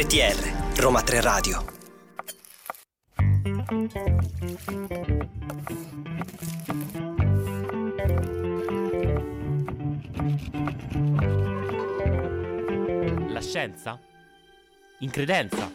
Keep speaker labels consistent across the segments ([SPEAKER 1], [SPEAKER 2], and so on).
[SPEAKER 1] RTR, Roma 3 Radio.
[SPEAKER 2] La scienza? In credenza?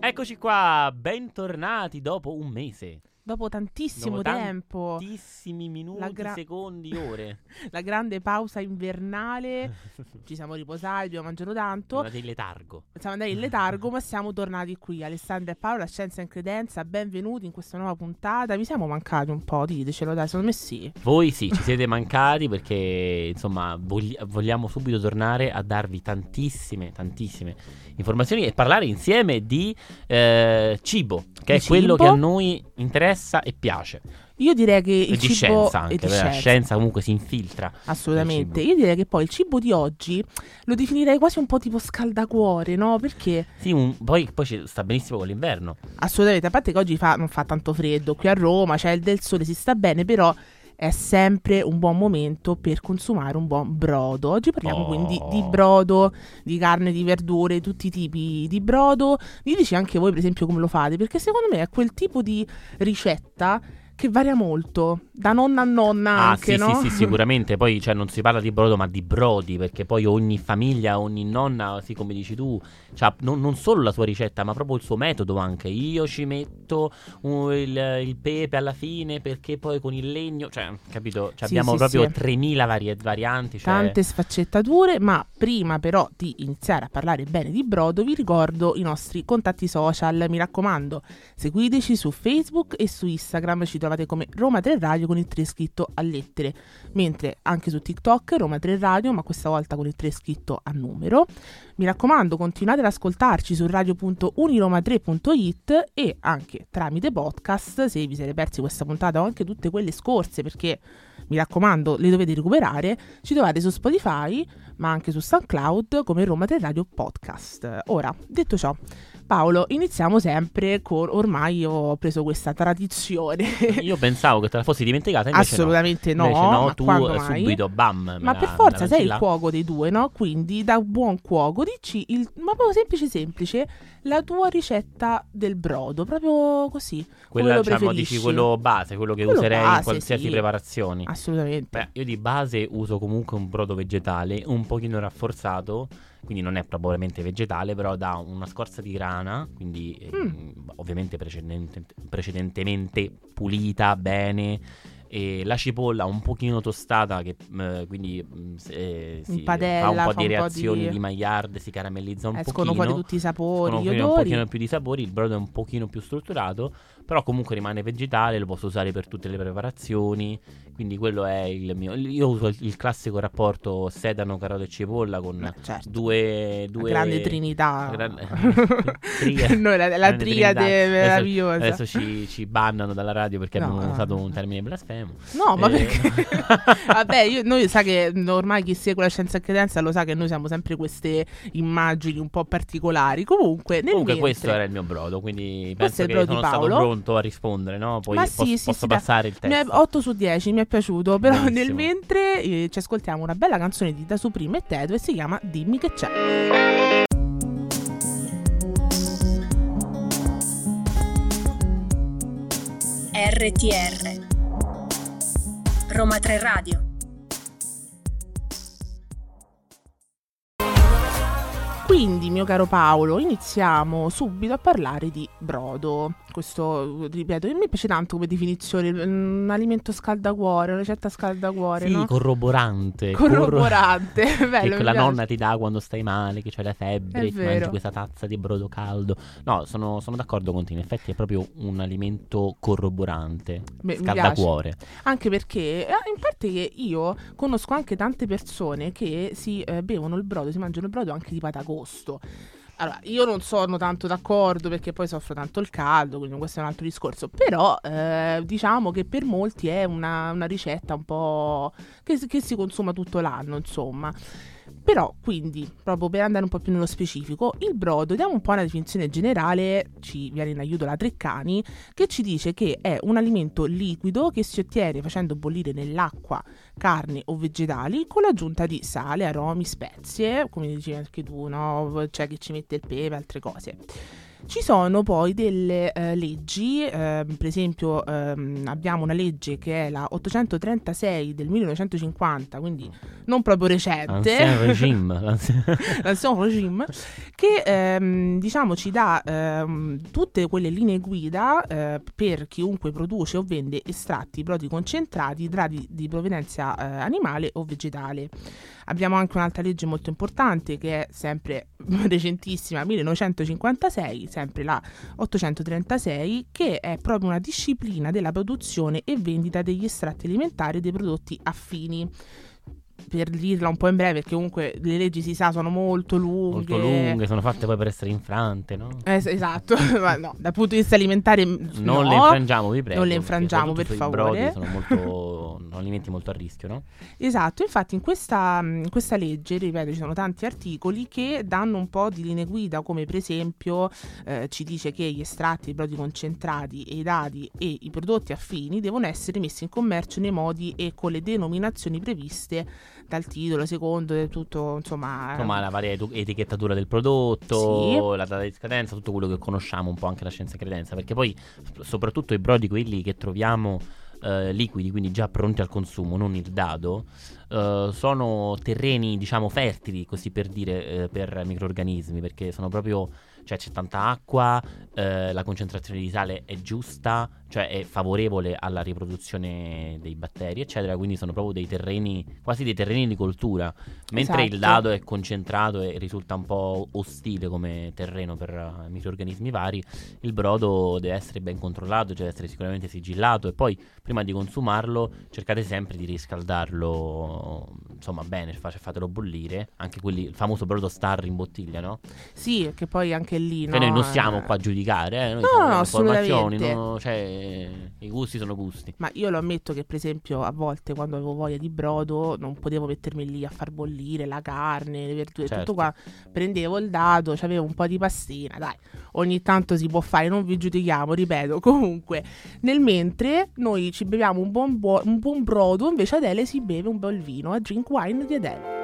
[SPEAKER 2] Eccoci qua, bentornati dopo un mese.
[SPEAKER 3] Dopo tantissimo
[SPEAKER 2] Dopo
[SPEAKER 3] tempo,
[SPEAKER 2] Tantissimi minuti,
[SPEAKER 3] gra-
[SPEAKER 2] secondi, ore.
[SPEAKER 3] la grande pausa invernale, ci siamo riposati, abbiamo mangiato tanto,
[SPEAKER 2] Una del letargo.
[SPEAKER 3] siamo andati in letargo, ma siamo tornati qui. Alessandra e Paolo, la scienza in credenza, benvenuti in questa nuova puntata. Vi siamo mancati un po', ditecelo dai, secondo me sì.
[SPEAKER 2] Voi sì, ci siete mancati perché insomma vogli- vogliamo subito tornare a darvi tantissime, tantissime informazioni e parlare insieme di eh, cibo, che
[SPEAKER 3] Di
[SPEAKER 2] è quello
[SPEAKER 3] cibo.
[SPEAKER 2] che a noi interessa e piace.
[SPEAKER 3] Io direi che
[SPEAKER 2] E
[SPEAKER 3] il
[SPEAKER 2] di
[SPEAKER 3] cibo
[SPEAKER 2] scienza anche,
[SPEAKER 3] e di
[SPEAKER 2] la
[SPEAKER 3] scienza,
[SPEAKER 2] scienza comunque si infiltra.
[SPEAKER 3] assolutamente. Io direi che poi il cibo di oggi lo definirei quasi un po' tipo scaldacuore, no? Perché
[SPEAKER 2] Sì, un- poi, poi sta benissimo con l'inverno.
[SPEAKER 3] Assolutamente, a parte che oggi fa- non fa tanto freddo qui a Roma, c'è il del sole, si sta bene, però è sempre un buon momento per consumare un buon brodo. Oggi parliamo
[SPEAKER 2] Oh.
[SPEAKER 3] quindi di brodo, di carne, di verdure, tutti i tipi di brodo. Diteci anche voi, per esempio, come lo fate, perché secondo me è quel tipo di ricetta che varia molto, da nonna a nonna
[SPEAKER 2] Ah,
[SPEAKER 3] anche,
[SPEAKER 2] sì,
[SPEAKER 3] no?
[SPEAKER 2] sì, sì, sicuramente. Poi cioè, non si parla di brodo, ma di brodi, perché poi ogni famiglia, ogni nonna, sì, come dici tu, c'ha non, non solo la sua ricetta, ma proprio il suo metodo anche. Io ci metto uh, il, il pepe alla fine perché poi con il legno, cioè, capito? Cioè,
[SPEAKER 3] Sì,
[SPEAKER 2] abbiamo
[SPEAKER 3] sì,
[SPEAKER 2] proprio
[SPEAKER 3] sì.
[SPEAKER 2] 3000 vari- varianti. Cioè...
[SPEAKER 3] Tante sfaccettature, ma prima però di iniziare a parlare bene di brodo vi ricordo i nostri contatti social, mi raccomando seguiteci su Facebook e su Instagram, ci trovate come Roma 3 Radio con il 3 scritto a lettere, mentre anche su TikTok Roma 3 Radio, ma questa volta con il 3 scritto a numero. Mi raccomando continuate ad ascoltarci su radio.uniroma3.it e anche tramite podcast se vi siete persi questa puntata o anche tutte quelle scorse perché mi raccomando, le dovete recuperare. Ci trovate su Spotify, ma anche su SoundCloud come Roma 3 Radio Podcast. Ora, detto ciò, Paolo, iniziamo sempre con ormai io ho preso questa tradizione.
[SPEAKER 2] Io pensavo che te la fossi dimenticata,
[SPEAKER 3] Assolutamente
[SPEAKER 2] no.
[SPEAKER 3] no,
[SPEAKER 2] no, tu eh, subito, bam.
[SPEAKER 3] Ma
[SPEAKER 2] la-
[SPEAKER 3] per forza sei il cuoco dei due, no? Quindi da buon cuoco dici il ma proprio semplice semplice la tua ricetta del brodo, proprio così.
[SPEAKER 2] Quella, diciamo, dici quello base, quello che
[SPEAKER 3] Quello
[SPEAKER 2] userei in
[SPEAKER 3] base,
[SPEAKER 2] qualsiasi
[SPEAKER 3] sì.
[SPEAKER 2] preparazione.
[SPEAKER 3] Assolutamente.
[SPEAKER 2] Beh, io di base uso comunque un brodo vegetale, un pochino rafforzato, quindi non è probabilmente vegetale, però dà una scorza di grana, quindi eh,
[SPEAKER 3] Mm.
[SPEAKER 2] ovviamente precedente- precedentemente pulita bene. E la cipolla un pochino tostata, che eh, quindi mm, se- eh, si-
[SPEAKER 3] padella,
[SPEAKER 2] fa un po'
[SPEAKER 3] fa
[SPEAKER 2] di
[SPEAKER 3] un po'
[SPEAKER 2] reazioni
[SPEAKER 3] di-
[SPEAKER 2] di... Maillard, si caramellizza un
[SPEAKER 3] Escono
[SPEAKER 2] pochino.
[SPEAKER 3] fuori tutti i sapori, gli
[SPEAKER 2] fuori un
[SPEAKER 3] odori.
[SPEAKER 2] pochino più di sapori, il brodo è un pochino più strutturato, però comunque rimane vegetale, lo posso usare per tutte le preparazioni, quindi quello è il mio... Io uso il, classico rapporto sedano, carote e cipolla con
[SPEAKER 3] Ma certo.
[SPEAKER 2] due... Due...
[SPEAKER 3] grande trinità.
[SPEAKER 2] gran- tria-
[SPEAKER 3] Noi la, la triade meravigliosa.
[SPEAKER 2] Adesso, adesso ci, ci bannano dalla radio perché
[SPEAKER 3] No,
[SPEAKER 2] abbiamo
[SPEAKER 3] no.
[SPEAKER 2] usato un termine blasfemo.
[SPEAKER 3] No, ma
[SPEAKER 2] Eh.
[SPEAKER 3] perché? Vabbè, io- noi sa che ormai chi segue la scienza e credenza lo sa che noi siamo sempre queste immagini un po' particolari. Comunque, nel
[SPEAKER 2] Comunque
[SPEAKER 3] mentre-
[SPEAKER 2] questo era il mio brodo, quindi
[SPEAKER 3] Questo
[SPEAKER 2] penso
[SPEAKER 3] è il
[SPEAKER 2] che sono
[SPEAKER 3] di
[SPEAKER 2] stato
[SPEAKER 3] Paolo.
[SPEAKER 2] pronto a rispondere, no? Poi
[SPEAKER 3] Ma
[SPEAKER 2] posso,
[SPEAKER 3] sì, sì,
[SPEAKER 2] posso
[SPEAKER 3] sì,
[SPEAKER 2] passare il
[SPEAKER 3] Mi è
[SPEAKER 2] testo.
[SPEAKER 3] 8 su 10, mi è piaciuto. Però nel
[SPEAKER 2] Benissimo.
[SPEAKER 3] mentre eh, ci ascoltiamo una bella canzone di Da Supreme e Tedo e si chiama Dimmi che c'è.
[SPEAKER 4] RTR Roma 3 Radio
[SPEAKER 3] Quindi, mio caro Paolo, iniziamo subito a parlare di brodo. Questo, ripeto, mi piace tanto come definizione, un alimento scaldacuore, una ricetta scaldacuore,
[SPEAKER 2] Sì,
[SPEAKER 3] no?
[SPEAKER 2] corroborante.
[SPEAKER 3] Corroborante,
[SPEAKER 2] corro-
[SPEAKER 3] bello,
[SPEAKER 2] che la nonna ti dà quando stai male, che c'hai la febbre,
[SPEAKER 3] È
[SPEAKER 2] ti mangi
[SPEAKER 3] vero.
[SPEAKER 2] questa tazza di brodo caldo. No, sono, sono d'accordo con te. In effetti è proprio un alimento corroborante.
[SPEAKER 3] Beh, mi
[SPEAKER 2] scaldacuore.
[SPEAKER 3] Anche perché, eh, in parte che io conosco anche tante persone che si eh, bevono il brodo, si mangiano il brodo anche di patagosto. Allora, io non sono tanto d'accordo perché poi soffro tanto il caldo, quindi questo è un altro discorso. Però eh, diciamo che per molti è una, una ricetta un po' che, che si consuma tutto l'anno, insomma. Però, quindi, proprio per andare un po' più nello specifico, il brodo, diamo un po' una definizione generale, ci viene in aiuto la Treccani, che ci dice che è un alimento liquido che si ottiene facendo bollire nell'acqua carne o vegetali con l'aggiunta di sale, aromi, spezie, come dicevi anche tu, no? C'è chi ci mette il pepe, altre cose. Ci sono poi delle eh, leggi, eh, per esempio ehm, abbiamo una legge che è la 836 del 1950, quindi non proprio recente,
[SPEAKER 2] Ancien regime.
[SPEAKER 3] l'ancien regime, che ehm, diciamo ci dà ehm, tutte quelle linee guida eh, per chiunque produce o vende estratti, brodi concentrati, idrati di provenienza eh, animale o vegetale. Abbiamo anche un'altra legge molto importante che è sempre recentissima, 1956, sempre la 836, che è proprio una disciplina della produzione e vendita degli estratti alimentari e dei prodotti affini per dirla un po' in breve, perché comunque le leggi si sa sono molto lunghe.
[SPEAKER 2] Molto lunghe, sono fatte poi per essere infrante, no?
[SPEAKER 3] Eh, esatto, ma no, dal punto di vista alimentare
[SPEAKER 2] Non
[SPEAKER 3] no,
[SPEAKER 2] le infrangiamo, vi prego.
[SPEAKER 3] Non le infrangiamo, per favore.
[SPEAKER 2] brodi sono molto alimenti molto a rischio, no?
[SPEAKER 3] Esatto, infatti in questa, in questa legge, ripeto, ci sono tanti articoli che danno un po' di linee guida, come per esempio eh, ci dice che gli estratti, i brodi concentrati e i dadi e i prodotti affini devono essere messi in commercio nei modi e con le denominazioni previste dal titolo, secondo e tutto, insomma...
[SPEAKER 2] Insomma, la varia etu- etichettatura del prodotto,
[SPEAKER 3] Sì.
[SPEAKER 2] la data di scadenza, tutto quello che conosciamo un po' anche la scienza e credenza, perché poi soprattutto i brodi quelli che troviamo eh, liquidi, quindi già pronti al consumo, non il dado, eh, sono terreni, diciamo, fertili, così per dire, eh, per microrganismi, perché sono proprio, cioè c'è tanta acqua, eh, la concentrazione di sale è giusta, cioè è favorevole alla riproduzione dei batteri, eccetera, quindi sono proprio dei terreni, quasi dei terreni di coltura, mentre il
[SPEAKER 3] Esatto.
[SPEAKER 2] dado è concentrato e risulta un po' ostile come terreno per eh, microrganismi vari, il brodo deve essere ben controllato, deve essere sicuramente sigillato e poi prima di consumarlo cercate sempre di riscaldarlo insomma bene, fa- fatelo bollire, anche quelli, il famoso brodo star in bottiglia, no?
[SPEAKER 3] Sì, che poi anche lì...
[SPEAKER 2] Che
[SPEAKER 3] no,
[SPEAKER 2] noi non siamo
[SPEAKER 3] eh,
[SPEAKER 2] qua a giudicare, eh? noi
[SPEAKER 3] No, no,
[SPEAKER 2] informazioni, no? cioè i gusti sono gusti.
[SPEAKER 3] Ma io lo ammetto che, per esempio, a volte quando avevo voglia di brodo non potevo mettermi lì a far bollire la carne, le verdure,
[SPEAKER 2] Certo.
[SPEAKER 3] tutto qua. Prendevo il dado, c'avevo un po' di pastina, dai, ogni tanto si può fare, non vi giudichiamo, ripeto. Comunque, nel mentre noi ci beviamo un buon, buo- un buon brodo, invece Adele si beve un bel vino, a drink wine di Adele.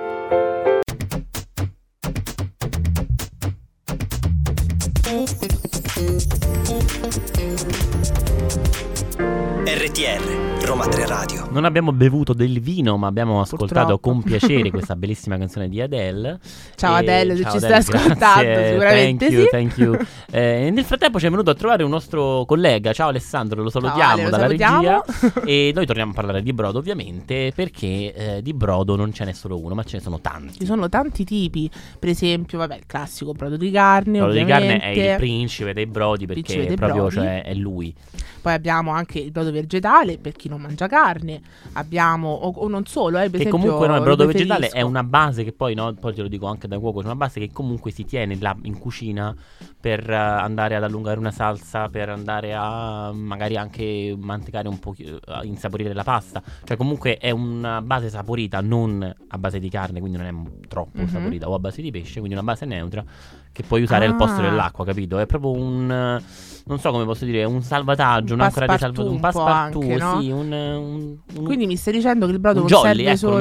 [SPEAKER 1] RTR, Roma 3 Radio.
[SPEAKER 2] Non abbiamo bevuto del vino, ma abbiamo ascoltato
[SPEAKER 3] Purtroppo.
[SPEAKER 2] con piacere questa bellissima canzone di Adele.
[SPEAKER 3] Ciao
[SPEAKER 2] E-
[SPEAKER 3] Adele, se
[SPEAKER 2] ciao
[SPEAKER 3] ci
[SPEAKER 2] Adele,
[SPEAKER 3] stai ascoltando,
[SPEAKER 2] grazie,
[SPEAKER 3] sicuramente
[SPEAKER 2] thank you,
[SPEAKER 3] sì.
[SPEAKER 2] thank you. Eh, nel frattempo ci è venuto a trovare un nostro collega, ciao Alessandro, lo salutiamo
[SPEAKER 3] Ale, lo
[SPEAKER 2] dalla
[SPEAKER 3] salutiamo.
[SPEAKER 2] regia. e noi torniamo a parlare di brodo ovviamente perché eh, di brodo non ce n'è solo uno, ma ce ne sono tanti.
[SPEAKER 3] Ci sono tanti tipi, per esempio, vabbè, il classico brodo di carne,
[SPEAKER 2] Il brodo di carne è
[SPEAKER 3] ovviamente.
[SPEAKER 2] il principe dei brodi perché
[SPEAKER 3] dei
[SPEAKER 2] proprio
[SPEAKER 3] brodi.
[SPEAKER 2] cioè, è lui.
[SPEAKER 3] Poi abbiamo anche il brodo vegetale per chi non mangia carne. Abbiamo, o, o non solo, eh, per
[SPEAKER 2] Che
[SPEAKER 3] esempio,
[SPEAKER 2] comunque no, il brodo vegetale è una base che poi, no, poi te lo dico anche da cuoco, è una base che comunque si tiene là in cucina per eh, andare ad allungare una salsa, per andare a magari anche mantecare un po', insaporire la pasta. Cioè comunque è una base saporita, non a base di carne, quindi non è troppo
[SPEAKER 3] Mhm.
[SPEAKER 2] saporita, o a base di pesce, quindi una base neutra che puoi usare al posto
[SPEAKER 3] Ah.
[SPEAKER 2] dell'acqua, capito? È proprio un... non so come posso dire, un salvataggio,
[SPEAKER 3] Un
[SPEAKER 2] un'ancora di salvataggio, un passepartout,
[SPEAKER 3] anche, no?
[SPEAKER 2] sì, un, un, un-
[SPEAKER 3] Quindi mi stai dicendo che il brodo non
[SPEAKER 2] jolly,
[SPEAKER 3] serve
[SPEAKER 2] ecco,
[SPEAKER 3] solo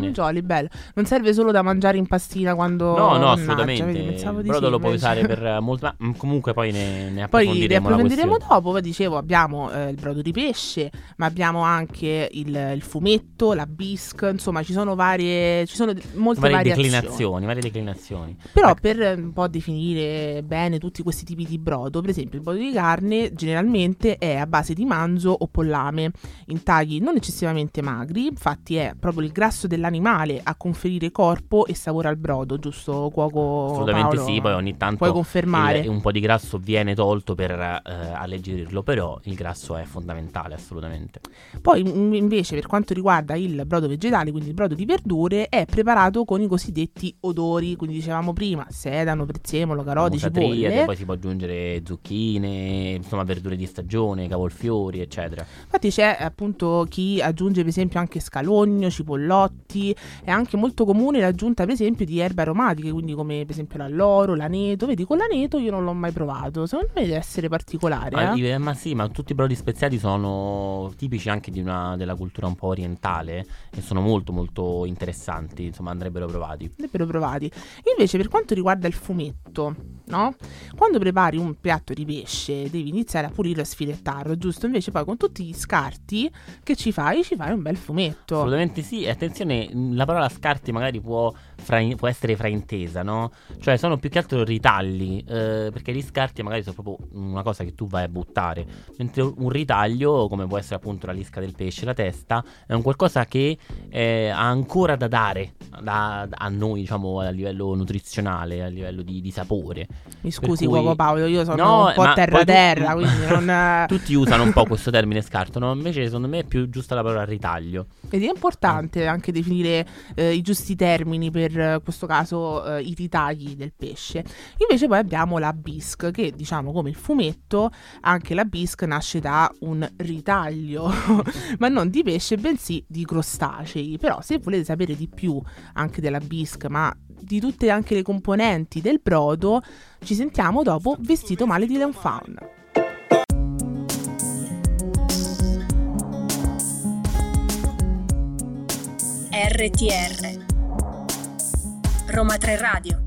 [SPEAKER 3] un jolly, bello. Non serve solo da mangiare in pastina quando
[SPEAKER 2] No, no, assolutamente.
[SPEAKER 3] pensavo
[SPEAKER 2] Il brodo
[SPEAKER 3] sì,
[SPEAKER 2] lo puoi
[SPEAKER 3] invece.
[SPEAKER 2] usare per molto. Ma mm, comunque poi ne, ne
[SPEAKER 3] Poi
[SPEAKER 2] approfondiremo la
[SPEAKER 3] riapprofondiremo
[SPEAKER 2] questione.
[SPEAKER 3] dopo, poi dicevo abbiamo eh, il brodo di pesce, ma abbiamo anche il, il fumetto, la bisque, insomma ci sono varie, ci sono molte
[SPEAKER 2] Varie
[SPEAKER 3] variazioni.
[SPEAKER 2] declinazioni, varie declinazioni.
[SPEAKER 3] Però
[SPEAKER 2] Ecco,
[SPEAKER 3] per po' definire bene tutti questi tipi di brodo, per esempio il brodo di carne generalmente è a base di manzo o pollame, in tagli non eccessivamente magri, infatti è proprio il grasso dell'animale a conferire corpo e sapore al brodo, giusto cuoco
[SPEAKER 2] assolutamente
[SPEAKER 3] Paolo?
[SPEAKER 2] sì, poi ogni tanto
[SPEAKER 3] Puoi confermare.
[SPEAKER 2] il- un po' di grasso viene tolto per eh, alleggerirlo, però il grasso è fondamentale, assolutamente.
[SPEAKER 3] Poi in- invece per quanto riguarda il brodo vegetale, quindi il brodo di verdure, è preparato con i cosiddetti odori, quindi dicevamo prima sedano, prezzemolo,
[SPEAKER 2] Famosa triade,
[SPEAKER 3] cipolle.
[SPEAKER 2] poi si può aggiungere zucchine, insomma verdure di stagione, cavolfiori, eccetera.
[SPEAKER 3] Infatti c'è appunto chi aggiunge per esempio anche scalogno, cipollotti, è anche molto comune l'aggiunta per esempio di erbe aromatiche, quindi come per esempio l'alloro, l'aneto. Vedi, con l'aneto io non l'ho mai provato, secondo me deve essere particolare.
[SPEAKER 2] Ma,
[SPEAKER 3] eh?
[SPEAKER 2] eh, ma sì, ma tutti i brodi speziati sono tipici anche di una, della cultura un po' orientale e sono molto molto interessanti, insomma andrebbero provati.
[SPEAKER 3] Andrebbero provati. Invece per quanto riguarda il fumetto, no? Quando prepari un piatto di pesce devi iniziare a pulirlo e sfilettarlo, giusto? Invece poi con tutti gli scarti che ci fai, ci fai un bel fumetto.
[SPEAKER 2] Assolutamente sì, attenzione, la parola scarti magari può, fra- può essere fraintesa, no? Cioè sono più che altro ritagli, eh, perché gli scarti magari sono proprio una cosa che tu vai a buttare, mentre un ritaglio, come può essere appunto la lisca del pesce, la testa, è un qualcosa che eh, ha ancora da dare da, a noi, diciamo, a livello nutrizionale, a livello di, di sapore.
[SPEAKER 3] Mi scusi,
[SPEAKER 2] cui...
[SPEAKER 3] uovo Paolo, io sono
[SPEAKER 2] No,
[SPEAKER 3] un po'
[SPEAKER 2] ma
[SPEAKER 3] terra
[SPEAKER 2] poi tu-
[SPEAKER 3] terra, quindi non...
[SPEAKER 2] Tutti usano un po' questo termine scarto, no? Invece secondo me è più giusta la parola ritaglio.
[SPEAKER 3] Ed è importante anche definire eh, i giusti termini per eh, questo caso eh, i ritagli del pesce. Invece poi abbiamo la bisque, che diciamo come il fumetto, anche la bisque nasce da un ritaglio, ma non di pesce, bensì di crostacei. Però se volete sapere di più anche della bisque, ma di tutte anche le componenti del brodo, ci sentiamo dopo Vestito male di Faun.
[SPEAKER 4] RTR Roma 3 Radio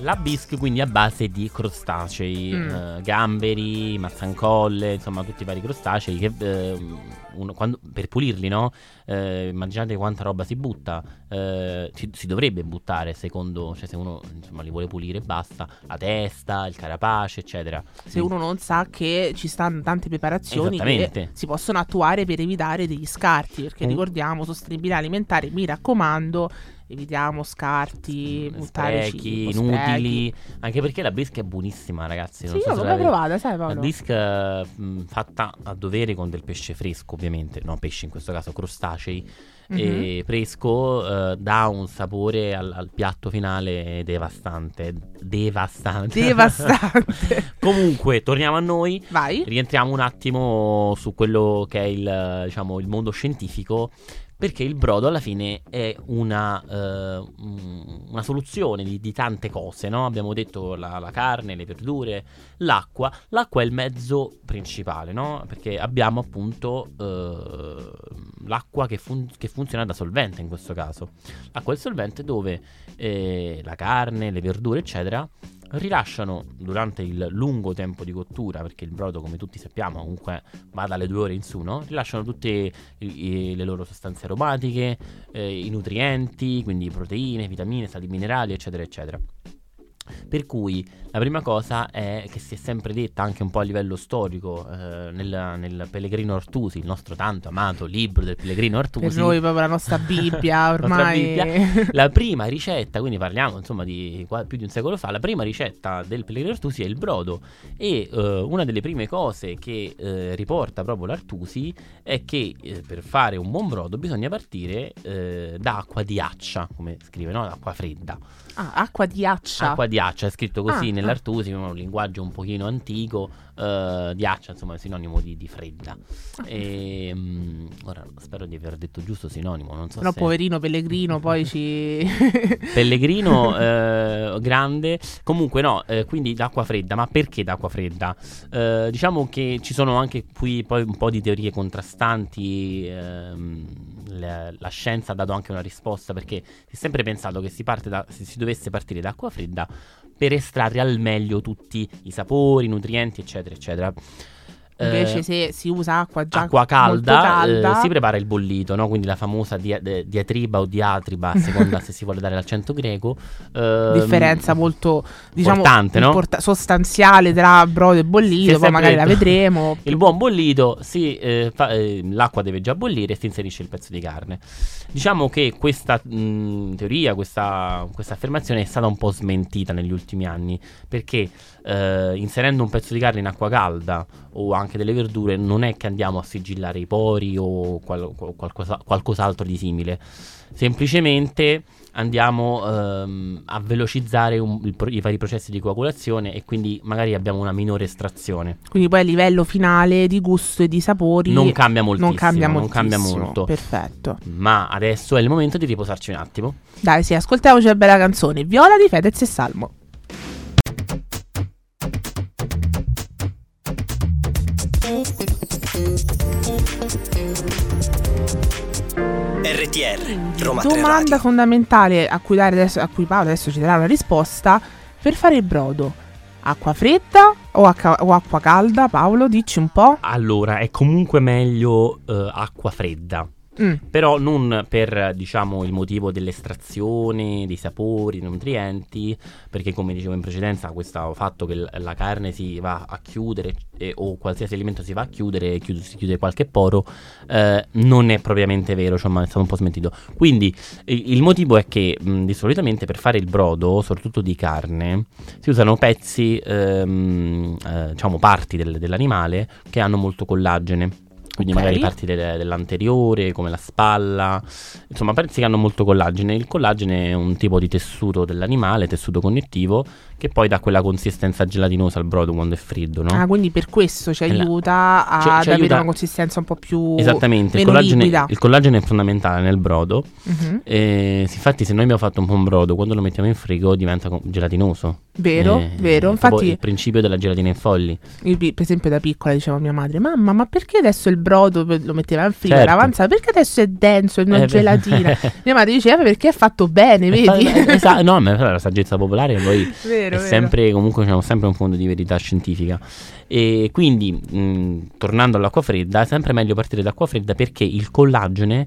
[SPEAKER 2] La bisque quindi a base di crostacei,
[SPEAKER 3] Mm.
[SPEAKER 2] eh, gamberi, mazzancolle, insomma tutti i vari crostacei che eh, uno- quando- per pulirli, no? Eh, immaginate quanta roba si butta, eh, ci- si dovrebbe buttare secondo, cioè se uno insomma li vuole pulire basta, la testa, il carapace eccetera.
[SPEAKER 3] se uno non sa che ci stanno tante preparazioni che si possono attuare per evitare degli scarti, perché
[SPEAKER 2] Mm.
[SPEAKER 3] ricordiamo sostenibilità alimentare, mi raccomando, evitiamo scarti, buttare
[SPEAKER 2] sprechi,
[SPEAKER 3] cibo,
[SPEAKER 2] inutili,
[SPEAKER 3] sprechi.
[SPEAKER 2] anche perché la bisque è buonissima ragazzi.
[SPEAKER 3] Sì,
[SPEAKER 2] non so
[SPEAKER 3] io l'ho provata, sai
[SPEAKER 2] La
[SPEAKER 3] Paolo?
[SPEAKER 2] bisque mh, fatta a dovere con del pesce fresco, ovviamente, no, pesce in questo caso crostacei.
[SPEAKER 3] Mhm.
[SPEAKER 2] E fresco eh, dà un sapore al, al piatto finale devastante. Devastante.
[SPEAKER 3] Devastante.
[SPEAKER 2] Comunque, torniamo a noi.
[SPEAKER 3] Vai.
[SPEAKER 2] Rientriamo un attimo su quello che è il, diciamo, il mondo scientifico. Perché il brodo alla fine è una, eh, una soluzione di, di tante cose, no? Abbiamo detto la, la carne, le verdure, l'acqua. L'acqua è il mezzo principale, no? Perché abbiamo appunto eh, l'acqua che, fun- che funziona da solvente in questo caso. L'acqua è il solvente dove eh, la carne, le verdure, eccetera, rilasciano durante il lungo tempo di cottura, perché il brodo, come tutti sappiamo, comunque va dalle due ore in su, no? Rilasciano tutte le loro sostanze aromatiche, eh, i nutrienti, quindi proteine, vitamine, sali minerali, eccetera, eccetera. Per cui la prima cosa è che si è sempre detta anche un po' a livello storico eh, nel, nel Pellegrino Artusi, il nostro tanto amato libro del Pellegrino Artusi.
[SPEAKER 3] Per noi proprio la nostra Bibbia
[SPEAKER 2] Nostra
[SPEAKER 3] ormai.
[SPEAKER 2] Bibbia. La prima ricetta, quindi parliamo insomma di qua- più di un secolo fa, la prima ricetta del Pellegrino Artusi è il brodo e eh, una delle prime cose che eh, riporta proprio l'Artusi è che eh, per fare un buon brodo bisogna partire eh, da acqua di accia, come scrive, no? Acqua fredda.
[SPEAKER 3] Ah, acqua di accia.
[SPEAKER 2] Acqua di accia è scritto così
[SPEAKER 3] Ah,
[SPEAKER 2] nell'Artusi, un linguaggio un pochino antico, eh, di accia insomma è sinonimo di, di fredda.
[SPEAKER 3] Ah.
[SPEAKER 2] E, mm, ora spero di aver detto giusto sinonimo, non so
[SPEAKER 3] No,
[SPEAKER 2] se...
[SPEAKER 3] poverino Pellegrino, poi ci...
[SPEAKER 2] Pellegrino eh, grande. Comunque, no, eh, quindi d'acqua fredda. Ma perché d'acqua fredda? Diciamo che ci sono anche qui poi un po' di teorie contrastanti. ehm, la, la scienza ha dato anche una risposta perché si è sempre pensato che si, parte da, se si dovesse partire da acqua fredda per estrarre al meglio tutti i sapori, i nutrienti, eccetera, eccetera.
[SPEAKER 3] Invece
[SPEAKER 2] Eh,
[SPEAKER 3] se si usa acqua già
[SPEAKER 2] acqua calda,
[SPEAKER 3] calda
[SPEAKER 2] eh, si prepara il bollito, no? quindi la famosa dia- de- diatriba o diatriba, a seconda se si vuole dare l'accento greco. ehm,
[SPEAKER 3] differenza molto diciamo
[SPEAKER 2] importante, no?
[SPEAKER 3] importa- sostanziale tra brodo e bollito, poi magari la
[SPEAKER 2] detto-
[SPEAKER 3] vedremo.
[SPEAKER 2] Il buon bollito, si, eh, fa- eh, l'acqua deve già bollire e si inserisce il pezzo di carne. Diciamo che questa mh, teoria, questa, questa affermazione è stata un po' smentita negli ultimi anni perché eh, inserendo un pezzo di carne in acqua calda o anche delle verdure, non è che andiamo a sigillare i pori o qual- qualcosa- qualcos'altro di simile. Semplicemente andiamo ehm, a velocizzare un- pro- i vari processi di coagulazione e quindi magari abbiamo una minore estrazione.
[SPEAKER 3] Quindi poi a livello finale di gusto e di sapori
[SPEAKER 2] Non cambia moltissimo.
[SPEAKER 3] non cambia
[SPEAKER 2] non cambia molto.
[SPEAKER 3] Perfetto.
[SPEAKER 2] Ma adesso è il momento di riposarci un attimo.
[SPEAKER 3] Dai, sì, ascoltiamoci una bella canzone. Viola di Fedez e Salmo.
[SPEAKER 1] RTR Roma 3
[SPEAKER 3] Domanda fondamentale a cui, dare adesso, a cui Paolo adesso ci darà una risposta. Per fare il brodo, acqua fredda o, acqua- o acqua calda? Paolo, dici un po'.
[SPEAKER 2] Allora, è comunque meglio eh, acqua fredda.
[SPEAKER 3] Mm,
[SPEAKER 2] Però non per, diciamo, il motivo dell'estrazione, dei sapori, dei nutrienti, perché come dicevo in precedenza, questo fatto che la carne si va a chiudere eh, o qualsiasi alimento si va a chiudere, chiude- si chiude qualche poro, eh, non è propriamente vero, cioè, ma è stato un po' smentito. Quindi i- il motivo è che mh, di solitamente per fare il brodo, soprattutto di carne, si usano pezzi, ehm, eh, diciamo parti del- dell'animale che hanno molto collagene. Quindi
[SPEAKER 3] Ok.
[SPEAKER 2] magari parti del- dell'anteriore, come la spalla, insomma pezzi che hanno molto collagene. Il collagene è un tipo di tessuto dell'animale, tessuto connettivo, che poi dà quella consistenza gelatinosa al brodo quando è freddo, no?
[SPEAKER 3] Ah, quindi per questo ci
[SPEAKER 2] E la-
[SPEAKER 3] aiuta
[SPEAKER 2] ci-
[SPEAKER 3] ad
[SPEAKER 2] ci
[SPEAKER 3] avere
[SPEAKER 2] aiuta-
[SPEAKER 3] una consistenza un po' più
[SPEAKER 2] Esattamente, il collagene, il collagene è fondamentale nel brodo.
[SPEAKER 3] Mhm.
[SPEAKER 2] E, infatti, se noi abbiamo fatto un buon brodo, quando lo mettiamo in frigo diventa gelatinoso.
[SPEAKER 3] Vero,
[SPEAKER 2] Eh,
[SPEAKER 3] vero.
[SPEAKER 2] è
[SPEAKER 3] Infatti,
[SPEAKER 2] il principio della gelatina in fogli.
[SPEAKER 3] io, per esempio, da piccola dicevo a mia madre: Mamma, ma perché adesso il brodo lo metteva in frigo,
[SPEAKER 2] Certo.
[SPEAKER 3] era avanzato? Perché adesso è denso e non
[SPEAKER 2] Eh,
[SPEAKER 3] gelatina? mia madre diceva perché è fatto bene, vedi?
[SPEAKER 2] Eh, esa- no, ma la saggezza popolare poi
[SPEAKER 3] vero,
[SPEAKER 2] è
[SPEAKER 3] vero.
[SPEAKER 2] sempre comunque c'è sempre un fondo di verità scientifica e quindi mh, tornando all'acqua fredda è sempre meglio partire dall'acqua fredda perché il collagene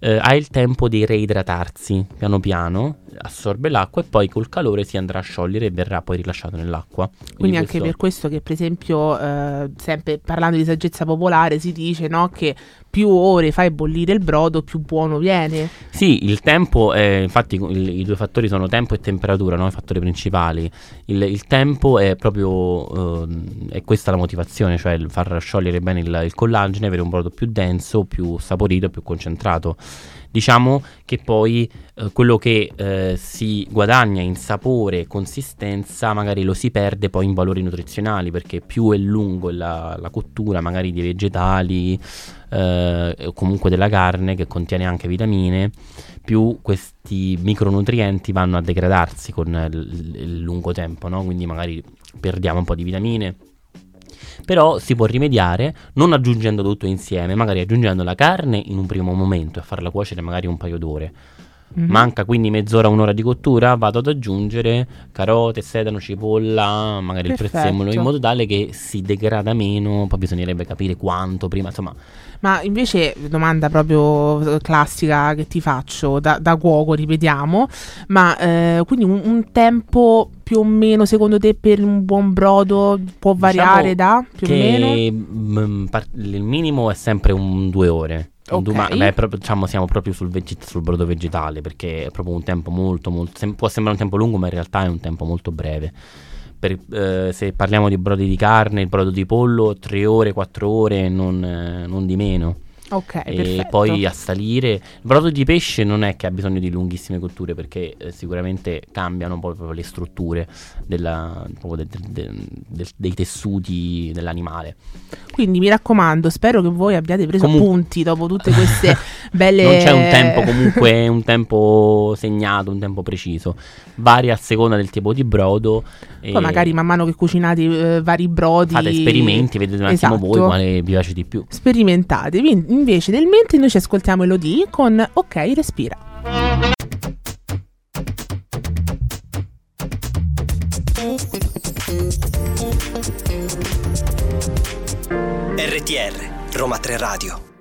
[SPEAKER 2] eh, ha il tempo di reidratarsi piano piano assorbe l'acqua e poi col calore si andrà a sciogliere e verrà poi rilasciato nell'acqua
[SPEAKER 3] Quindi anche
[SPEAKER 2] questo-
[SPEAKER 3] per questo che, per esempio, eh, sempre parlando di saggezza popolare, si dice no, che più ore fai bollire il brodo, più buono viene.
[SPEAKER 2] Sì, il tempo, è, infatti il- i due fattori sono tempo e temperatura, no? i fattori principali. Il, il tempo è proprio, ehm, è questa la motivazione, cioè far sciogliere bene il, il collagene, avere un brodo più denso, più saporito, più concentrato. Diciamo che poi eh, quello che eh, si guadagna in sapore e consistenza magari lo si perde poi in valori nutrizionali perché più è lungo la, la cottura magari dei vegetali eh, o comunque della carne che contiene anche vitamine più questi micronutrienti vanno a degradarsi con il, il lungo tempo, no? quindi magari perdiamo un po' di vitamine. Però si può rimediare non aggiungendo tutto insieme, magari aggiungendo la carne in un primo momento e farla cuocere magari un paio d'ore.
[SPEAKER 3] Mhm.
[SPEAKER 2] Manca quindi mezz'ora, un'ora di cottura, vado ad aggiungere carote, sedano, cipolla, magari il
[SPEAKER 3] Perfetto.
[SPEAKER 2] prezzemolo, in modo tale che si degrada meno, poi bisognerebbe capire quanto prima, insomma,
[SPEAKER 3] Ma invece, domanda proprio eh, classica che ti faccio da, da cuoco, ripetiamo, ma eh, quindi un, un tempo più o meno secondo te per un buon brodo può variare da più o meno?
[SPEAKER 2] che mm, par- il minimo è sempre un due ore. Un du-
[SPEAKER 3] Ok.
[SPEAKER 2] ma- beh, proprio- diciamo siamo proprio sul, vege- sul brodo vegetale perché è proprio un tempo molto, molto sem- può sembrare un tempo lungo ma in realtà è un tempo molto breve. Per- eh, se parliamo di brodi di carne, il brodo di pollo, tre ore, quattro ore, non, eh, non di meno.
[SPEAKER 3] Ok,
[SPEAKER 2] e
[SPEAKER 3] perfetto.
[SPEAKER 2] poi a salire. Il brodo di pesce non è che ha bisogno di lunghissime cotture perché eh, sicuramente cambiano proprio le strutture della- proprio de- de- de- dei tessuti dell'animale.
[SPEAKER 3] Quindi mi raccomando, spero che voi abbiate preso
[SPEAKER 2] Comun-
[SPEAKER 3] appunti dopo tutte queste belle...
[SPEAKER 2] Non c'è un tempo comunque, un tempo segnato, un tempo preciso. Varia a seconda del tipo di brodo. e
[SPEAKER 3] Poi magari man mano che cucinate eh, vari brodi...
[SPEAKER 2] fate esperimenti, vedete un attimo voi
[SPEAKER 3] Esatto.
[SPEAKER 2] quale vi piace di più.
[SPEAKER 3] Sperimentate. Vi- Invece del mentre noi ci ascoltiamo Elodie con Ok, respira.
[SPEAKER 1] RTR Roma 3 Radio.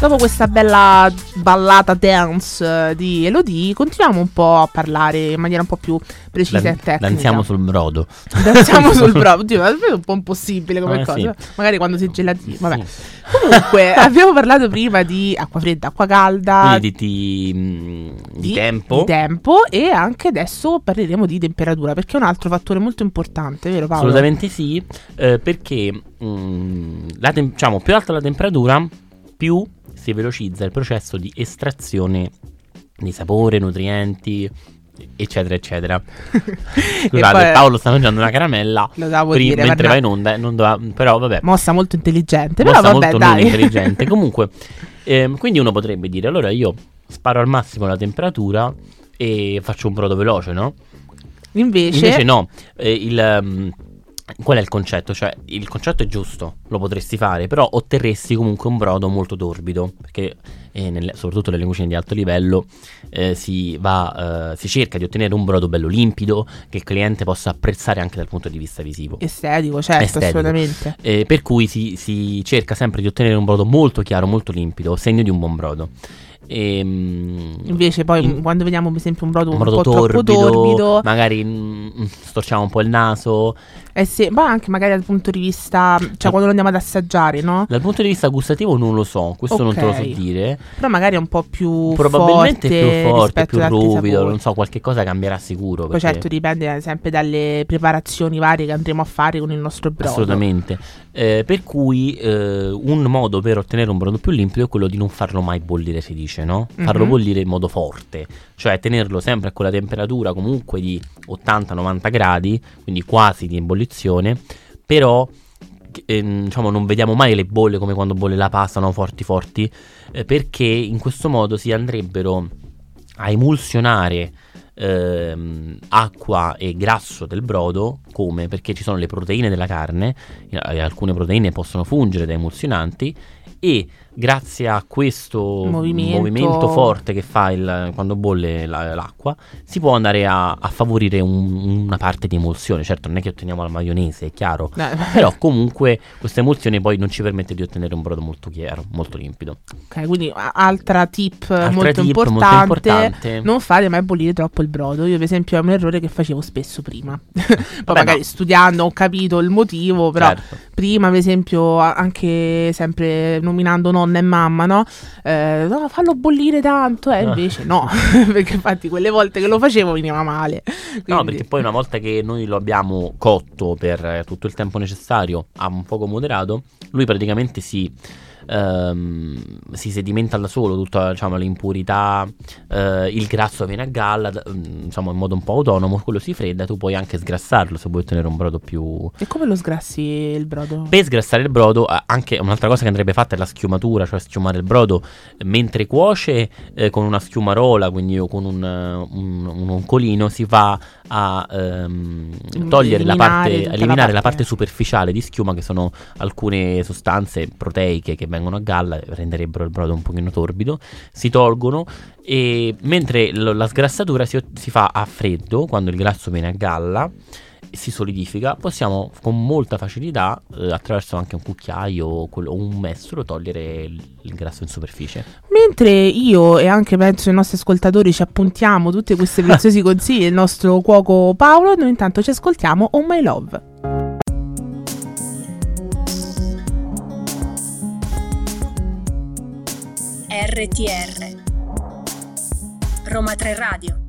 [SPEAKER 3] Dopo questa bella ballata dance eh, di Elodie, continuiamo un po' a parlare in maniera un po' più precisa
[SPEAKER 2] Dan-
[SPEAKER 3] e tecnica.
[SPEAKER 2] danziamo sul brodo.
[SPEAKER 3] Danziamo sul brodo. Oddio, ma è un po' impossibile come
[SPEAKER 2] Eh,
[SPEAKER 3] cosa.
[SPEAKER 2] sì.
[SPEAKER 3] Magari quando si gelatino. Vabbè.
[SPEAKER 2] Sì.
[SPEAKER 3] Comunque, abbiamo parlato prima di acqua fredda, acqua calda,
[SPEAKER 2] Quindi di, di, mm, di tempo.
[SPEAKER 3] di tempo e anche adesso parleremo di temperatura, perché è un altro fattore molto importante, vero Paolo?
[SPEAKER 2] Assolutamente sì, eh, perché mm, la tem- diciamo, più alta la temperatura, più si velocizza il processo di estrazione di sapore, nutrienti, eccetera, eccetera. Scusate,
[SPEAKER 3] poi-
[SPEAKER 2] Paolo sta mangiando una caramella
[SPEAKER 3] Lo devo dire,
[SPEAKER 2] mentre va in onda, non doveva- però vabbè.
[SPEAKER 3] mossa molto intelligente,
[SPEAKER 2] Mossa
[SPEAKER 3] però vabbè,
[SPEAKER 2] molto non
[SPEAKER 3] dai.
[SPEAKER 2] intelligente. Comunque, ehm, quindi uno potrebbe dire: allora io sparo al massimo la temperatura e faccio un brodo veloce, no?
[SPEAKER 3] Invece,
[SPEAKER 2] Invece no, eh, il, ehm, qual è il concetto? Cioè, il concetto è giusto, lo potresti fare, però otterresti comunque un brodo molto torbido, perché eh, nelle- soprattutto nelle cucine di alto livello eh, si, va, eh, si cerca di ottenere un brodo bello limpido, che il cliente possa apprezzare anche dal punto di vista visivo.
[SPEAKER 3] estetico, certo,
[SPEAKER 2] Estetico.
[SPEAKER 3] assolutamente.
[SPEAKER 2] Eh, per cui si, si cerca sempre di ottenere un brodo molto chiaro, molto limpido, segno di un buon brodo. Ehm,
[SPEAKER 3] Invece poi
[SPEAKER 2] in-
[SPEAKER 3] quando vediamo per esempio un brodo un,
[SPEAKER 2] un
[SPEAKER 3] po' troppo
[SPEAKER 2] torbido,
[SPEAKER 3] torbido,
[SPEAKER 2] magari mm, storciamo un po' il naso.
[SPEAKER 3] eh sì, ma anche magari dal punto di vista, cioè quando lo andiamo ad assaggiare, no?
[SPEAKER 2] Dal punto di vista gustativo non lo so, questo non te lo so dire.
[SPEAKER 3] Però magari è un po' più
[SPEAKER 2] Probabilmente
[SPEAKER 3] forte
[SPEAKER 2] più forte, più ruvido, non so, qualche cosa cambierà sicuro.
[SPEAKER 3] Poi
[SPEAKER 2] perché-
[SPEAKER 3] certo dipende sempre dalle preparazioni varie che andremo a fare con il nostro brodo.
[SPEAKER 2] Assolutamente. Eh, per cui eh, un modo per ottenere un brodo più limpido è quello di non farlo mai bollire, si dice, no? Farlo
[SPEAKER 3] Mhm.
[SPEAKER 2] bollire in modo forte, cioè tenerlo sempre a quella temperatura comunque di 80-90 gradi, quindi quasi di ebollizione, però ehm, diciamo non vediamo mai le bolle come quando bolle la pasta, no? Forti forti, eh, perché in questo modo si andrebbero a emulsionare ehm, acqua e grasso del brodo, come? Perché ci sono le proteine della carne, eh, alcune proteine possono fungere da emulsionanti e grazie a questo
[SPEAKER 3] Movimento.
[SPEAKER 2] movimento, forte che fa il- quando bolle la- l'acqua si può andare a, a favorire un- una parte di emulsione certo non è che otteniamo la maionese è chiaro
[SPEAKER 3] Eh,
[SPEAKER 2] però comunque questa emulsione poi non ci permette di ottenere un brodo molto chiaro molto limpido
[SPEAKER 3] ok, quindi altra tip
[SPEAKER 2] Altra
[SPEAKER 3] molto,
[SPEAKER 2] tip molto
[SPEAKER 3] importante,
[SPEAKER 2] importante.
[SPEAKER 3] non fate mai bollire troppo il brodo. Io per esempio è un errore che facevo spesso prima. Poi
[SPEAKER 2] Vabbè,
[SPEAKER 3] magari
[SPEAKER 2] no.
[SPEAKER 3] studiando ho capito il motivo, però
[SPEAKER 2] Certo.
[SPEAKER 3] prima, per esempio, anche sempre nominando nonna e mamma, no? Eh, no, fallo bollire tanto, e
[SPEAKER 2] Ah.
[SPEAKER 3] invece no, perché infatti quelle volte che lo facevo veniva male.
[SPEAKER 2] No,
[SPEAKER 3] Quindi-
[SPEAKER 2] perché poi una volta che noi lo abbiamo cotto per eh, tutto il tempo necessario a un fuoco moderato, lui praticamente si, ehm, si sedimenta da solo, tutta diciamo, l'impurità, eh, il grasso viene a galla, mm, diciamo in modo un po' autonomo, quello si fredda, tu puoi anche sgrassarlo se vuoi ottenere un brodo più...
[SPEAKER 3] E come lo sgrassi il brodo?
[SPEAKER 2] Per sgrassare il brodo, anche un'altra cosa che andrebbe fatta è la schiumatura, cioè schiumare il brodo mentre cuoce eh, con una schiumarola, quindi o con un, eh, un, un oncolino, si va a ehm, togliere la parte,
[SPEAKER 3] la
[SPEAKER 2] eliminare la
[SPEAKER 3] parte-
[SPEAKER 2] parte superficiale di schiuma, che sono alcune sostanze proteiche che vengono a galla renderebbero il brodo un pochino torbido. Si tolgono e mentre lo- la sgrassatura si, si fa a freddo, quando il grasso viene a galla e si solidifica, possiamo con molta facilità, eh, attraverso anche un cucchiaio o quello- un mestolo, togliere il, il grasso in superficie.
[SPEAKER 3] Mentre io e anche penso i nostri ascoltatori ci appuntiamo tutti questi preziosi consigli del nostro cuoco Paolo, noi intanto ci ascoltiamo Oh My Love.
[SPEAKER 4] RTR Roma 3 Radio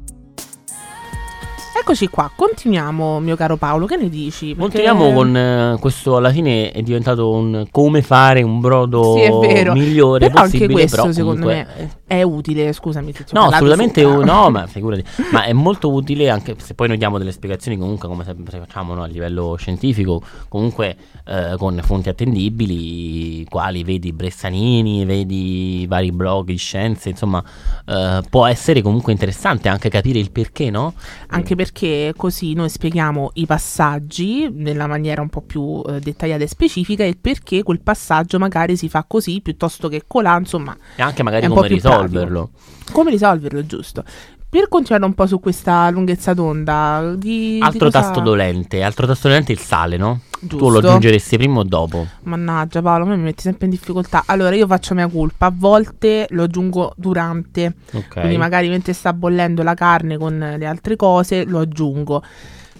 [SPEAKER 3] Eccoci qua, continuiamo mio caro Paolo, che ne dici? Perché-
[SPEAKER 2] Continuiamo con eh, questo, alla fine è diventato un come fare un brodo
[SPEAKER 3] Sì, è vero.
[SPEAKER 2] migliore
[SPEAKER 3] Però anche
[SPEAKER 2] possibile,
[SPEAKER 3] questo
[SPEAKER 2] però
[SPEAKER 3] secondo
[SPEAKER 2] comunque-
[SPEAKER 3] me è utile, scusami se ti
[SPEAKER 2] No, assolutamente u- no, ma figurati. ma è molto utile anche se poi noi diamo delle spiegazioni comunque come sempre facciamo no, a livello scientifico, comunque eh, con fonti attendibili, quali vedi Bressanini, vedi vari blog di scienze, insomma, eh, può essere comunque interessante anche capire il perché, no?
[SPEAKER 3] Anche perché così noi spieghiamo i passaggi nella maniera un po' più eh, dettagliata e specifica e perché quel passaggio magari si fa così piuttosto che colà, insomma,
[SPEAKER 2] E anche magari come risolverlo.
[SPEAKER 3] come risolverlo giusto. Per continuare un po' su questa lunghezza d'onda, di, di
[SPEAKER 2] Altro
[SPEAKER 3] cosa-
[SPEAKER 2] tasto dolente, altro tasto dolente è il sale, no?
[SPEAKER 3] Giusto.
[SPEAKER 2] Tu lo aggiungeresti prima o dopo?
[SPEAKER 3] Mannaggia Paolo, a me mi metti sempre in difficoltà. Allora io faccio mia colpa, a volte lo aggiungo durante,
[SPEAKER 2] Ok.
[SPEAKER 3] quindi magari mentre sta bollendo la carne con le altre cose lo aggiungo.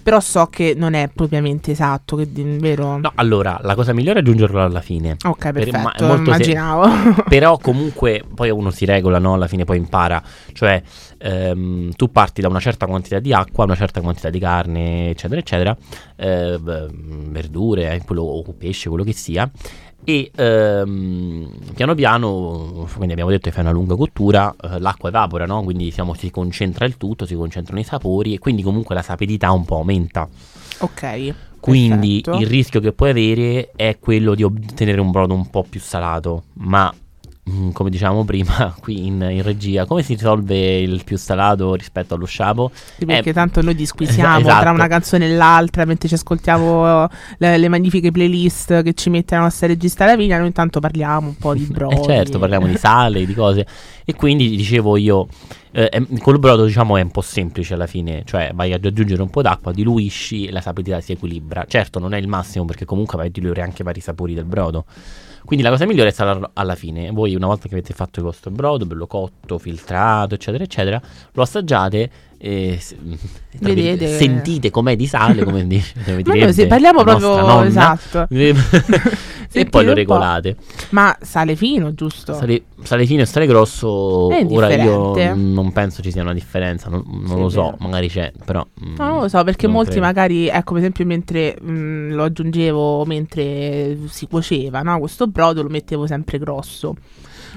[SPEAKER 3] Però so che non è propriamente esatto, che, vero?
[SPEAKER 2] No, allora, la cosa migliore è aggiungerlo alla fine.
[SPEAKER 3] Ok,
[SPEAKER 2] Per- ma
[SPEAKER 3] perfetto,
[SPEAKER 2] molto se-
[SPEAKER 3] immaginavo.
[SPEAKER 2] Però comunque poi uno si regola, no? Alla fine poi impara. Cioè, ehm, tu parti da una certa quantità di acqua, una certa quantità di carne, eccetera, eccetera, eh, verdure, eh, quello, o pesce, quello che sia. E ehm, piano piano, quindi abbiamo detto che fai una lunga cottura, eh, l'acqua evapora, no? Quindi diciamo, si concentra il tutto, si concentrano i sapori e quindi comunque la sapidità un po' aumenta.
[SPEAKER 3] ok.
[SPEAKER 2] Quindi
[SPEAKER 3] perfetto.
[SPEAKER 2] il rischio che puoi avere è quello di ottenere un brodo un po' più salato, ma come dicevamo prima qui in, in regia, come si risolve il più salato rispetto allo sciapo?
[SPEAKER 3] Sì, perché
[SPEAKER 2] Eh,
[SPEAKER 3] tanto noi disquisiamo
[SPEAKER 2] esatto.
[SPEAKER 3] tra una canzone e l'altra mentre ci ascoltiamo eh, le, le magnifiche playlist che ci mette la nostra regista Lavinia. Noi intanto parliamo un po' di brodi.
[SPEAKER 2] Eh certo, parliamo di sale, di cose. E quindi dicevo io, eh, em- col brodo diciamo è un po' semplice alla fine, cioè vai ad aggiungere un po' d'acqua, diluisci e la sapidità si equilibra. Certo non è il massimo perché comunque vai a diluire anche vari sapori del brodo. Quindi la cosa migliore è stata alla fine. Voi una volta che avete fatto il vostro brodo, bello cotto, filtrato, eccetera, eccetera, lo assaggiate e tra
[SPEAKER 3] Vedete.
[SPEAKER 2] sentite com'è di sale, come, dice,
[SPEAKER 3] sì, parliamo proprio esatto.
[SPEAKER 2] e poi lo regolate.
[SPEAKER 3] Ma sale fino, giusto?
[SPEAKER 2] Sale, sale fino e sale grosso. Ora io non penso ci sia una differenza. Non, non
[SPEAKER 3] Sì,
[SPEAKER 2] lo so, magari c'è, però. mm,
[SPEAKER 3] No, non lo so, perché molti
[SPEAKER 2] credo.
[SPEAKER 3] magari, ecco, per esempio, mentre mh, lo aggiungevo mentre si cuoceva, no? Questo brodo lo mettevo sempre grosso.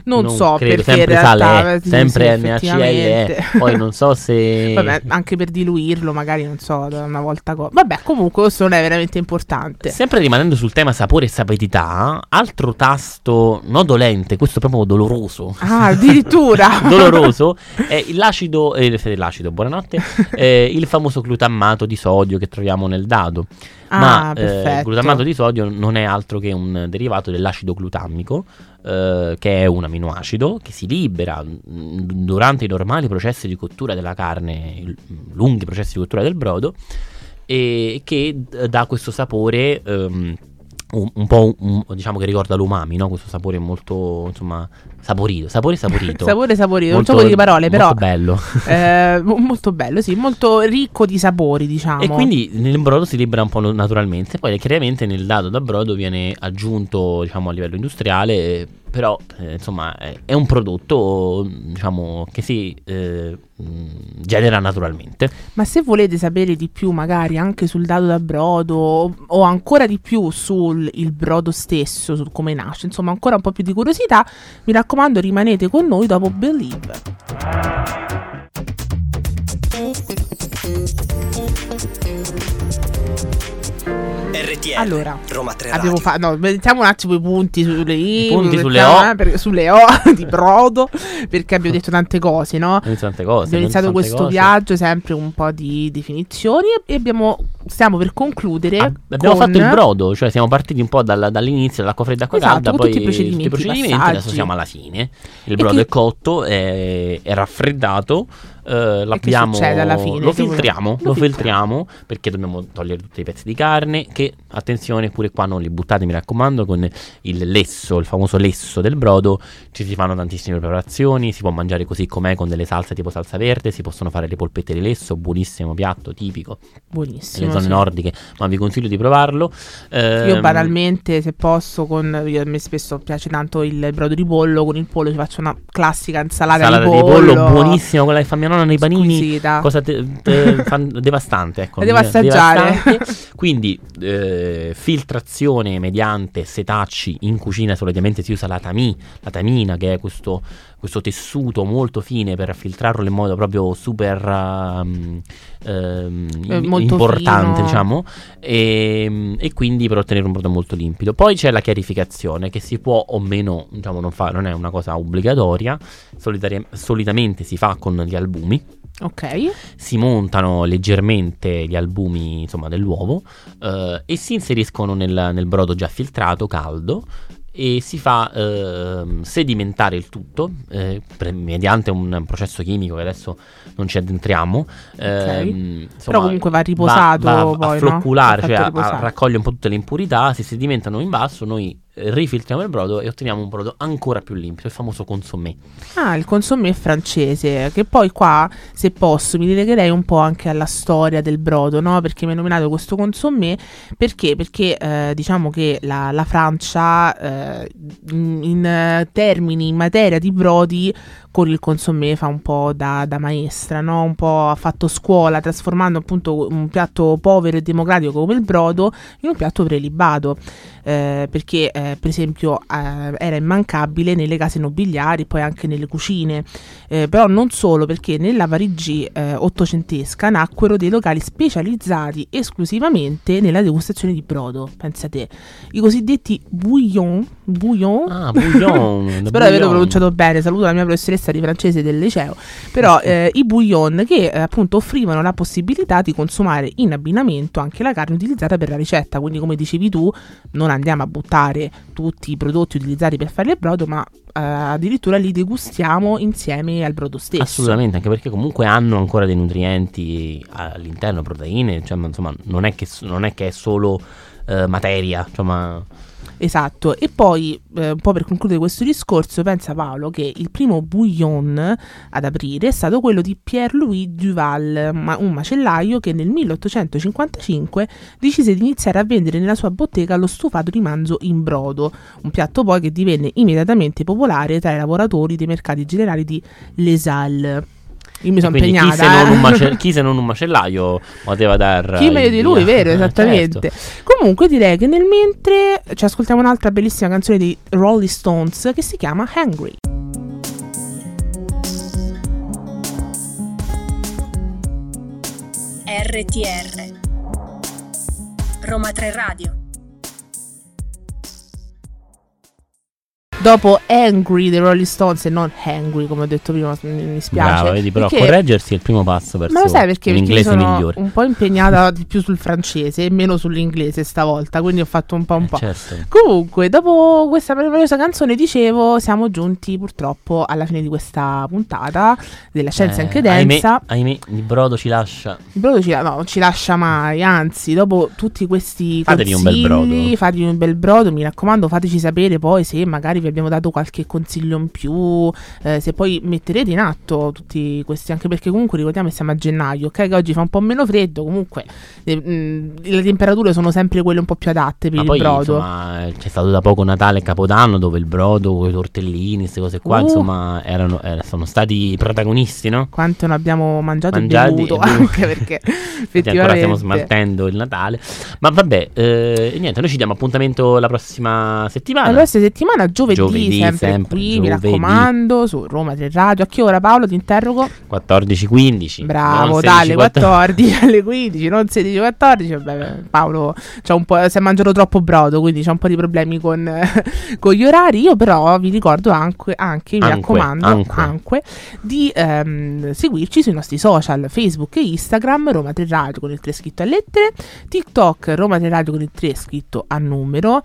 [SPEAKER 3] Non, so
[SPEAKER 2] credo,
[SPEAKER 3] perché
[SPEAKER 2] sempre sale, sempre NaCl. eh. Poi non so se.
[SPEAKER 3] Vabbè, anche per diluirlo, magari non so, da una volta. co- Vabbè, comunque, questo non è veramente importante.
[SPEAKER 2] Sempre rimanendo sul tema sapore e sapidità, altro tasto non dolente, questo proprio doloroso.
[SPEAKER 3] Ah, addirittura!
[SPEAKER 2] doloroso è l'acido, eh, l'acido, buonanotte, eh, il famoso glutammato di sodio che troviamo nel dado. Ma
[SPEAKER 3] Ah,
[SPEAKER 2] eh,
[SPEAKER 3] perfetto.
[SPEAKER 2] il glutammato di sodio non è altro che un derivato dell'acido glutammico, eh, che è un aminoacido che si libera mm, durante i normali processi di cottura della carne, i lunghi processi di cottura del brodo, e che d- dà questo sapore. ehm, un, un po' un- diciamo che ricorda l'umami, no? Questo sapore molto insomma saporito, sapore saporito.
[SPEAKER 3] Sapore saporito,
[SPEAKER 2] Molto-
[SPEAKER 3] gioco di parole, però
[SPEAKER 2] molto bello.
[SPEAKER 3] eh, mo- molto bello, sì, molto ricco di sapori, diciamo.
[SPEAKER 2] E quindi nel brodo si libera un po' naturalmente, poi chiaramente nel dado da brodo viene aggiunto diciamo a livello industriale, però eh, insomma è, un prodotto diciamo che si eh, genera naturalmente.
[SPEAKER 3] Ma se volete sapere di più, magari anche sul dado da brodo, o- ancora di più sul brodo stesso, su come nasce, insomma, ancora un po' più di curiosità, mi raccomando, rimanete con noi dopo Believe.
[SPEAKER 1] RTL
[SPEAKER 3] Allora,
[SPEAKER 1] Roma 3
[SPEAKER 3] Abbiamo
[SPEAKER 1] Radio.
[SPEAKER 3] fatto, no, mettiamo un attimo i punti sulle I,
[SPEAKER 2] punti sulle O.
[SPEAKER 3] eh, per- sulle O di brodo, perché abbiamo detto tante cose, no?
[SPEAKER 2] Abbiamo iniziato tante cose.
[SPEAKER 3] Abbiamo iniziato
[SPEAKER 2] tante
[SPEAKER 3] questo
[SPEAKER 2] cose.
[SPEAKER 3] viaggio sempre un po' di definizioni e abbiamo, stiamo per concludere.
[SPEAKER 2] Ah, abbiamo
[SPEAKER 3] con-
[SPEAKER 2] fatto il brodo, cioè siamo partiti un po' dalla- dall'inizio, dall'acqua fredda, acqua
[SPEAKER 3] Esatto,
[SPEAKER 2] calda, poi
[SPEAKER 3] tutti i procedimenti,
[SPEAKER 2] tutti i procedimenti, adesso siamo alla fine. Il brodo
[SPEAKER 3] che-
[SPEAKER 2] è cotto, è, è raffreddato, eh, l'abbiamo,
[SPEAKER 3] fine?
[SPEAKER 2] lo filtriamo, lo,
[SPEAKER 3] lo
[SPEAKER 2] filtriamo perché dobbiamo togliere tutti i pezzi di carne che, attenzione, pure qua non li buttate, mi raccomando, con il lesso, il famoso lesso del brodo, ci si fanno tantissime preparazioni, si può mangiare così com'è con delle salse tipo salsa verde, si possono fare le polpette di lesso, buonissimo piatto tipico
[SPEAKER 3] Buonissimo.
[SPEAKER 2] Zone
[SPEAKER 3] sì.
[SPEAKER 2] nordiche, ma vi consiglio di provarlo.
[SPEAKER 3] Io
[SPEAKER 2] Ehm,
[SPEAKER 3] banalmente, se posso, con, io- a me spesso piace tanto il brodo di pollo, con il pollo ci faccio una classica insalata,
[SPEAKER 2] salata
[SPEAKER 3] di pollo,
[SPEAKER 2] buonissima, quella che fa mia nonna nei panini.
[SPEAKER 3] squisita.
[SPEAKER 2] Cosa te- te- fan- devastante, ecco.
[SPEAKER 3] La devo assaggiare.
[SPEAKER 2] devastante. Quindi, eh, filtrazione mediante setacci in cucina solitamente si usa la tami, la tamina, che è questo, questo tessuto molto fine per filtrarlo in modo proprio super ehm, ehm,
[SPEAKER 3] Eh, molto
[SPEAKER 2] importante,
[SPEAKER 3] fino.
[SPEAKER 2] diciamo. E, e quindi per ottenere un brodo molto limpido. Poi c'è la chiarificazione che si può o meno, diciamo, non, fa, non è una cosa obbligatoria. solitari- solitamente si fa con gli albumi
[SPEAKER 3] Ok.
[SPEAKER 2] si montano leggermente gli albumi insomma, dell'uovo eh, e si inseriscono nel, nel brodo già filtrato caldo e si fa ehm, sedimentare il tutto eh, pre- mediante un processo chimico che adesso non ci addentriamo. Ehm, insomma,
[SPEAKER 3] Però comunque va riposato
[SPEAKER 2] va, va
[SPEAKER 3] poi,
[SPEAKER 2] a
[SPEAKER 3] no?
[SPEAKER 2] flocculare,
[SPEAKER 3] Va
[SPEAKER 2] cioè a- raccoglie un po' tutte le impurità, si sedimentano in vaso, noi rifiltriamo il brodo e otteniamo un brodo ancora più limpido, il famoso consommé.
[SPEAKER 3] Ah, il consommé francese, che poi qua, se posso, mi rilegherei un po' anche alla storia del brodo, no? Perché mi hai nominato questo consommé, perché? Perché eh, diciamo che la, la Francia, eh, in, in, eh, termini, in materia di brodi, con il consommé fa un po' da, da maestra, no? Un po' ha fatto scuola, trasformando appunto un piatto povero e democratico come il brodo in un piatto prelibato. eh, perché eh, per esempio eh, era immancabile nelle case nobiliari, poi anche nelle cucine, Eh, però non solo perché nella Parigi eh, ottocentesca nacquero dei locali specializzati esclusivamente nella degustazione di brodo, pensate, i cosiddetti bouillon, bouillon
[SPEAKER 2] Ah, bouillon.
[SPEAKER 3] Spero di averlo pronunciato bene, saluto la mia professoressa di francese del liceo. Però i bouillon che eh, appunto offrivano la possibilità di consumare in abbinamento anche la carne utilizzata per la ricetta. Quindi, come dicevi tu, non andiamo a buttare tutti i prodotti utilizzati per fare il brodo, ma eh, addirittura li degustiamo insieme al brodo stesso.
[SPEAKER 2] Assolutamente, anche perché comunque hanno ancora dei nutrienti all'interno, proteine, cioè, ma insomma, non è che, non è, che è solo eh, materia, insomma,
[SPEAKER 3] Esatto, e poi eh, un po' per concludere questo discorso, pensa Paolo che il primo bouillon ad aprire è stato quello di Pierre-Louis Duval, ma- un macellaio che nel 1855 decise di iniziare a vendere nella sua bottega lo stufato di manzo in brodo, un piatto poi che divenne immediatamente popolare tra i lavoratori dei mercati generali di Les Halles. Io mi sono
[SPEAKER 2] quindi chi
[SPEAKER 3] impegnata.
[SPEAKER 2] se, non
[SPEAKER 3] eh.
[SPEAKER 2] un mace- chi se non un macellaio poteva dar...
[SPEAKER 3] Chi meglio di lui, vero?
[SPEAKER 2] Eh,
[SPEAKER 3] Esattamente.
[SPEAKER 2] certo.
[SPEAKER 3] Comunque direi che nel mentre ci ascoltiamo un'altra bellissima canzone dei Rolling Stones che si chiama Hungry.
[SPEAKER 4] RTR Roma 3 Radio
[SPEAKER 3] Dopo Angry dei Rolling Stones e non Hungry, come ho detto prima, mi, spiace.
[SPEAKER 2] Brava, vedi, però
[SPEAKER 3] Perché-
[SPEAKER 2] correggersi è il primo passo verso
[SPEAKER 3] Ma lo sai perché? Perché mi
[SPEAKER 2] l'inglese
[SPEAKER 3] sono
[SPEAKER 2] migliore.
[SPEAKER 3] un po' impegnata di più sul francese e meno sull'inglese stavolta, quindi ho fatto un po' un
[SPEAKER 2] Eh,
[SPEAKER 3] po'.
[SPEAKER 2] certo.
[SPEAKER 3] Comunque, dopo questa meravigliosa canzone, dicevo, siamo giunti purtroppo alla fine di questa puntata della Scienza in
[SPEAKER 2] Eh,
[SPEAKER 3] Credenza.
[SPEAKER 2] ahimè, ahimè, il brodo ci lascia.
[SPEAKER 3] Il brodo ci, no, non ci lascia mai, anzi, dopo tutti questi
[SPEAKER 2] Fatevi un bel brodo.
[SPEAKER 3] fatevi un bel brodo, mi raccomando, fateci sapere poi se magari vi abbiamo dato qualche consiglio in più, eh, se poi metterete in atto tutti questi, anche perché comunque ricordiamo che siamo a gennaio, ok, che oggi fa un po' meno freddo, comunque eh, mh, le temperature sono sempre quelle un po' più adatte per
[SPEAKER 2] Ma
[SPEAKER 3] il
[SPEAKER 2] poi
[SPEAKER 3] brodo.
[SPEAKER 2] insomma c'è stato da poco Natale e Capodanno dove il brodo con i tortellini, queste cose qua,
[SPEAKER 3] Uh.
[SPEAKER 2] insomma, erano, eh, sono stati i protagonisti, no?
[SPEAKER 3] Quanto ne abbiamo mangiato
[SPEAKER 2] Mangiati
[SPEAKER 3] e bevuto,
[SPEAKER 2] e bevuto.
[SPEAKER 3] anche perché
[SPEAKER 2] Infatti ancora stiamo
[SPEAKER 3] effettivamente
[SPEAKER 2] smaltendo il Natale. Ma vabbè, eh, niente, noi ci diamo appunto la prossima settimana.
[SPEAKER 3] La prossima settimana, giovedì,
[SPEAKER 2] Giovedì,
[SPEAKER 3] sempre,
[SPEAKER 2] sempre,
[SPEAKER 3] qui, mi
[SPEAKER 2] giovedì.
[SPEAKER 3] raccomando, su Roma 3 Radio. A che ora Paolo ti interrogo?
[SPEAKER 2] 14-15.
[SPEAKER 3] Bravo, dalle
[SPEAKER 2] 16-14.
[SPEAKER 3] 14 alle 15, non 16-14. Vabbè, Paolo c'ha un po', si è mangiato troppo brodo, quindi c'ha un po' di problemi con, con gli orari. Io però vi ricordo anche, anche mi
[SPEAKER 2] Anque,
[SPEAKER 3] raccomando,
[SPEAKER 2] anque.
[SPEAKER 3] anque, di ehm, seguirci sui nostri social, Facebook e Instagram, Roma 3 Radio con il 3 scritto a lettere, TikTok, Roma 3 Radio con il 3 scritto a numero.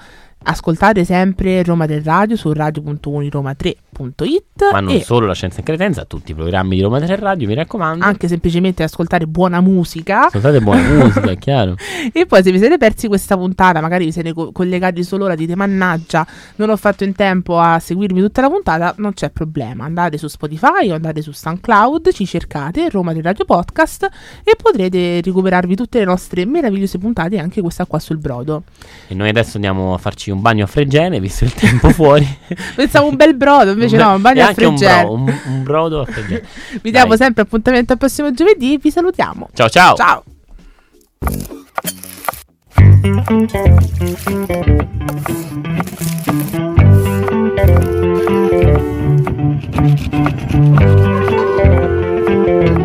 [SPEAKER 3] Ascoltate sempre Roma 3 Radio su radio.uniroma3.it
[SPEAKER 2] Ma non solo la scienza in credenza, tutti i programmi di Roma 3 Radio, mi raccomando.
[SPEAKER 3] anche semplicemente ascoltare buona musica.
[SPEAKER 2] Ascoltate buona musica, è chiaro.
[SPEAKER 3] E poi se vi siete persi questa puntata, magari vi siete co- collegati solo ora, dite mannaggia, non ho fatto in tempo a seguirmi tutta la puntata, non c'è problema. Andate su Spotify o andate su SoundCloud, ci cercate Roma del Radio Podcast e potrete recuperarvi tutte le nostre meravigliose puntate e anche questa qua sul brodo.
[SPEAKER 2] E noi adesso andiamo a farci un bagno a Fregene, visto il tempo fuori.
[SPEAKER 3] Pensavo un bel brodo, invece no, un bagno a
[SPEAKER 2] anche un,
[SPEAKER 3] Fregene.
[SPEAKER 2] bro- un, un brodo a Fregene.
[SPEAKER 3] Vi diamo sempre appuntamento al prossimo giovedì vi salutiamo.
[SPEAKER 2] Ciao ciao.
[SPEAKER 3] Ciao!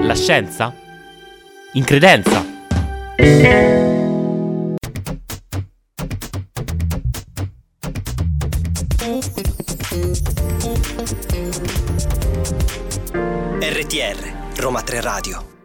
[SPEAKER 2] La scienza? In credenza?
[SPEAKER 1] RTR Roma 3 Radio